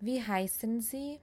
Wie heißen Sie?